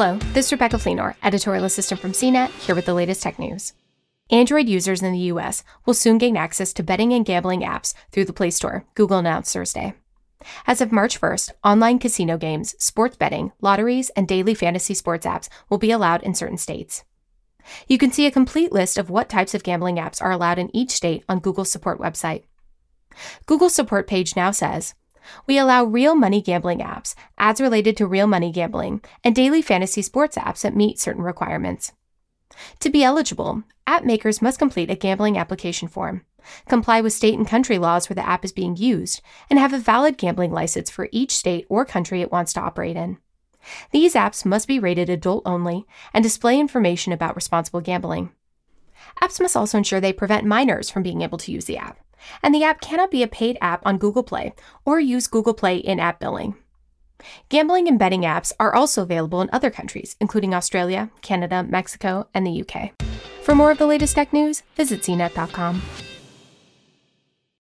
Hello, this is Rebecca Fleenor, editorial assistant from CNET, here with the latest tech news. Android users in the US will soon gain access to betting and gambling apps through the Play Store, Google announced Thursday. As of March 1st, online casino games, sports betting, lotteries, and daily fantasy sports apps will be allowed in certain states. You can see a complete list of what types of gambling apps are allowed in each state on Google's support website. Google's support page now says we allow real money gambling apps, ads related to real money gambling, and daily fantasy sports apps that meet certain requirements. To be eligible, app makers must complete a gambling application form, comply with state and country laws where the app is being used, and have a valid gambling license for each state or country it wants to operate in. These apps must be rated adult only and display information about responsible gambling. Apps must also ensure they prevent minors from being able to use the app and the app cannot be a paid app on Google Play or use Google Play in app billing. Gambling and betting apps are also available in other countries, including Australia, Canada, Mexico, and the UK. For more of the latest tech news, visit cnet.com.